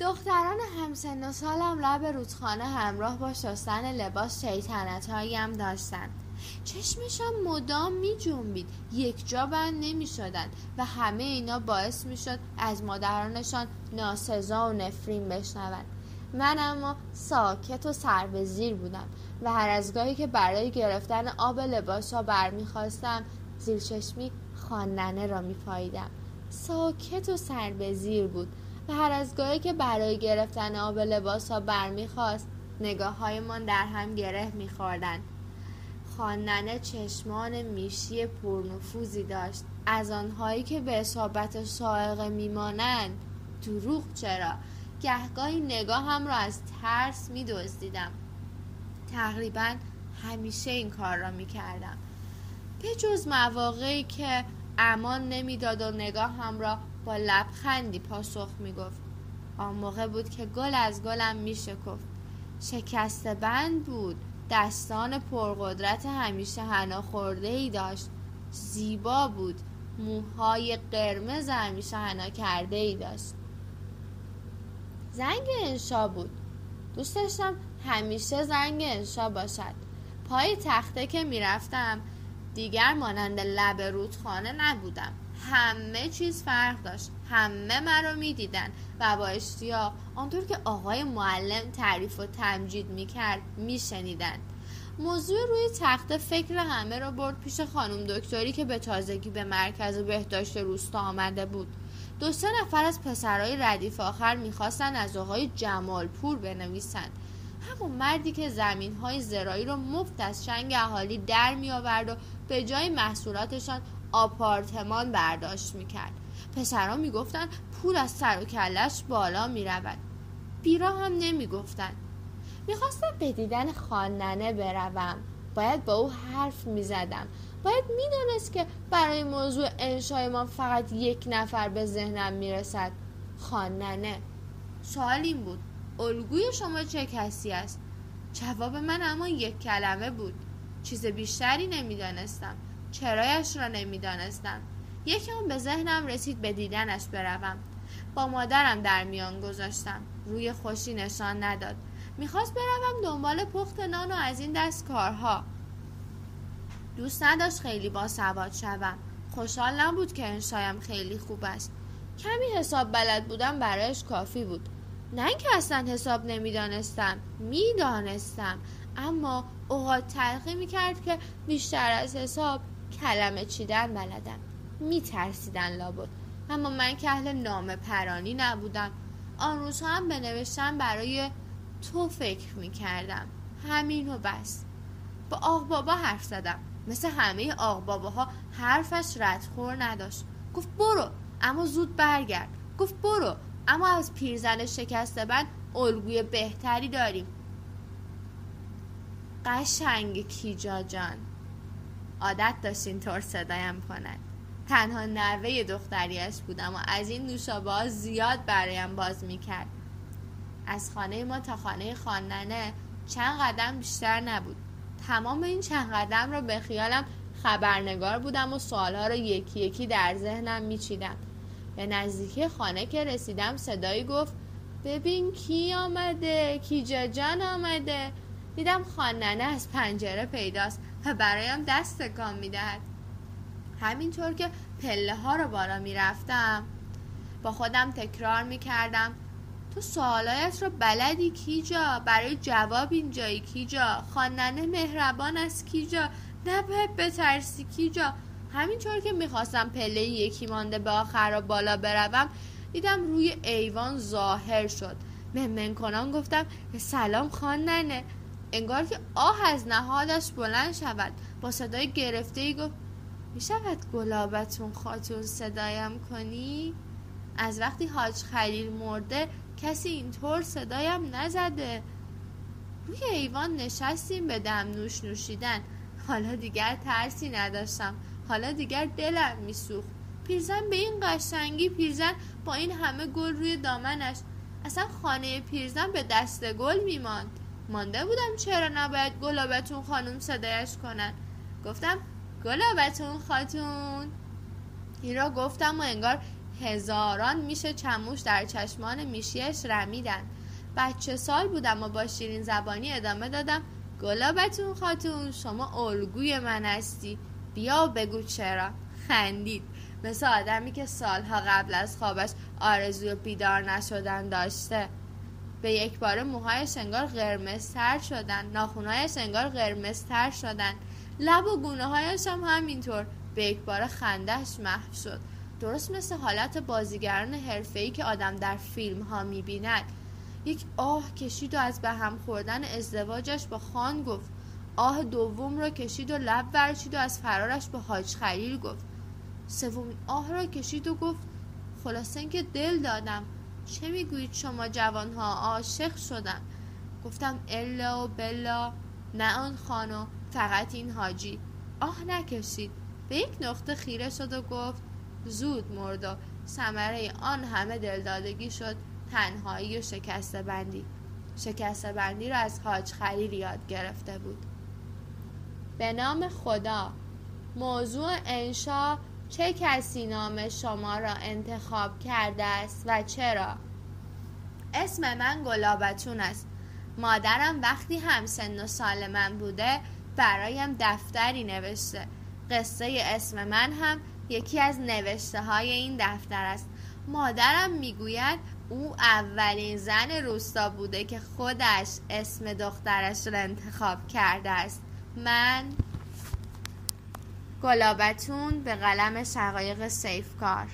دختران همسن و سالم لب رودخانه همراه با شستن لباس شیطنت هم داشتند چشمشان مدام می جنبید یک جا بند نمی شدن و همه اینا باعث می شد از مادرانشان ناسزا و نفرین بشنوند. من اما ساکت و سر به زیر بودم و هر از گاهی که برای گرفتن آب لباس ها برمیخواستم زیر چشمی خواندنه را میپاییدم. ساکت و سر به زیر بود. و هر از گاهی که برای گرفتن آب لباس ها برمیخواست نگاه من در هم گره میخوردن خواندنه چشمان میشی پرنفوذی داشت. از آنهایی که به اصابت سائقه میمانند. دروغ چرا؟ گهگاهی نگاه هم را از ترس میدزدیدم. تقریبا همیشه این کار را می‌کردم. به جز مواقعی که امان نمی‌داد و نگاه هم را با لبخندی پاسخ می‌گفت. آن موقع بود که گل از گلم میشکفت شکسته بند بود. دستان پرقدرت همیشه هنا خورده ای داشت. زیبا بود. موهای قرمز همیشه هنا کرده ای داشت. زنگ انشا بود. دوست داشتم همیشه زنگ انشا باشد. پای تخته که می‌رفتم دیگر مانند لب رودخانه نبودم. همه چیز فرق داشت. همه مرا می‌دیدن و با اشتیاق آنطور که آقای معلم تعریف و تمجید می‌کرد میشنیدند. موضوع روی تخته فکر همه را برد پیش خانم دکتری که به تازگی به مرکز بهداشت روستا آمده بود. دو سه نفر از پسرهای ردیف آخر می‌خواستند از آقای جمالپور بنویسند. همون مردی که زمین های زرایی رو مفت از شنگ اهالی در می آورد و به جای محصولاتشان آپارتمان برداشت می کرد پسرها می گفتن پول از سر و کلش بالا می رود بیرا هم نمی گفتن می‌خواستم به دیدن خواندنه بروم. باید با او حرف می زدم باید می‌دانست که برای موضوع انشای ما فقط یک نفر به ذهنم می‌رسد. خواندنه سوال این بود. الگوی شما چه کسی است؟ جواب من اما یک کلمه بود. چیز بیشتری نمی‌دانستم. چرایش را نمی‌دانستم. یکی هم به ذهنم رسید به دیدنش بروم. با مادرم در میان گذاشتم. روی خوشی نشان نداد. می‌خواست بروم دنبال پخت نان و از این دست کارها. دوست نداشت خیلی با سواد شوم. خوشحال نبود که انشایم خیلی خوب است. کمی حساب بلد بودم برایش کافی بود. نه اینکه اصلا حساب نمی‌دانستم می‌دانستم. اما اوقات تلخی می‌کرد که بیشتر از حساب کلمه چیدن بلدم. میترسیدن لابد. اما من که اهل نامه پرانی نبودم. آن روزها هم به نوشتن برای تو فکر می‌کردم. همین و بس. با آق بابا حرف زدم. مثل همه آق باباها حرفش ردخور نداشت. گفت برو اما زود برگرد. گفت برو اما از پیرزن شکسته بند الگوی بهتری داریم. قشنگ کیجا جان. عادت داشت اینطور صدایم کند تنها نوه دختریش بودم و از این نوشابه زیاد برایم باز می‌کرد. از خانه ما تا خانه خواندنه چند قدم بیشتر نبود. تمام این چند قدم را به خیالم خبرنگار بودم و سوالها را یکی یکی در ذهنم میچیدم. به نزدیکی خانه که رسیدم صدایی گفت ببین کی آمده؟ کی جان آمده؟ دیدم خاننه از پنجره پیداست. برایم دست تکان می‌دهد. همینطور که پله ها رو بالا می‌رفتم. با خودم تکرار می‌کردم. تو سوالایت رو بلدی کیجا؟ برای جواب اینجایی کیجا؟ خاننه مهربان است کیجا؟ نباید بترسی کیجا؟ همینطور که می‌خواستم پله یکی مانده به آخر و بالا بروم دیدم روی ایوان ظاهر شد. ممن کنان گفتم سلام خاننه انگار که آه از نهادش بلند شود. با صدای گرفته ای گفت می شود گلابتون خاتون صدایم کنی؟ از وقتی حاج خلیل مرده کسی اینطور صدایم نزده. روی ایوان نشستیم به دم نوش نوشیدن. حالا دیگر ترسی نداشتم. حالا دیگر دلم میسوخت پیرزن به این قشنگی پیرزن با این همه گل روی دامنش. اصلا خانه پیرزن به دست گل میماند مانده بودم چرا نباید گلابتون خانم صدایش کنن. گفتم گلابتون خاتون. این را گفتم و انگار هزاران میشه چموش در چشمان میشیش رمیدن. بچه سال بودم و با شیرین زبانی ادامه دادم. گلابتون خاتون شما الگوی من هستی. بیا بگو چرا. خندید. مثل آدمی که سالها قبل از خوابش آرزوی بیدار نشدن داشته. به یک بار موهایش انگار قرمزتر شدن ناخونهایش انگار قرمزتر شدن. لب و گونه هایش هم همینطور. به یک بار خندهش محو شد. درست مثل حالت بازیگران حرفه‌ای که آدم در فیلم ها می‌بیند. یک آه کشید و از به هم خوردن ازدواجش با خان گفت. آه دوم را کشید و لب ورچید و از فرارش به حاج خلیل گفت. سومین آه را کشید و گفت خلاصه اینکه دل دادم. چه می‌گویید شما جوانها؟ عاشق شدم. گفتم الا و بلا نه آن خانو فقط این حاجی. آه نکشید. به یک نقطه خیره شد و گفت زود مرد و ثمره آن همه دلدادگی شد تنهایی و شکسته بندی. شکسته بندی را از حاج خلیل یاد گرفته بود. به نام خدا. موضوع انشا چه کسی نام شما را انتخاب کرده است و چرا؟ اسم من گلابتون است. مادرم وقتی هم سن و سال من بوده برایم دفتری نوشته. قصه اسم من هم یکی از نوشته های این دفتر است. مادرم می‌گوید او اولین زن روستا بوده که خودش اسم دخترش را انتخاب کرده است. من گلابتون به قلم شقایق سیفکار.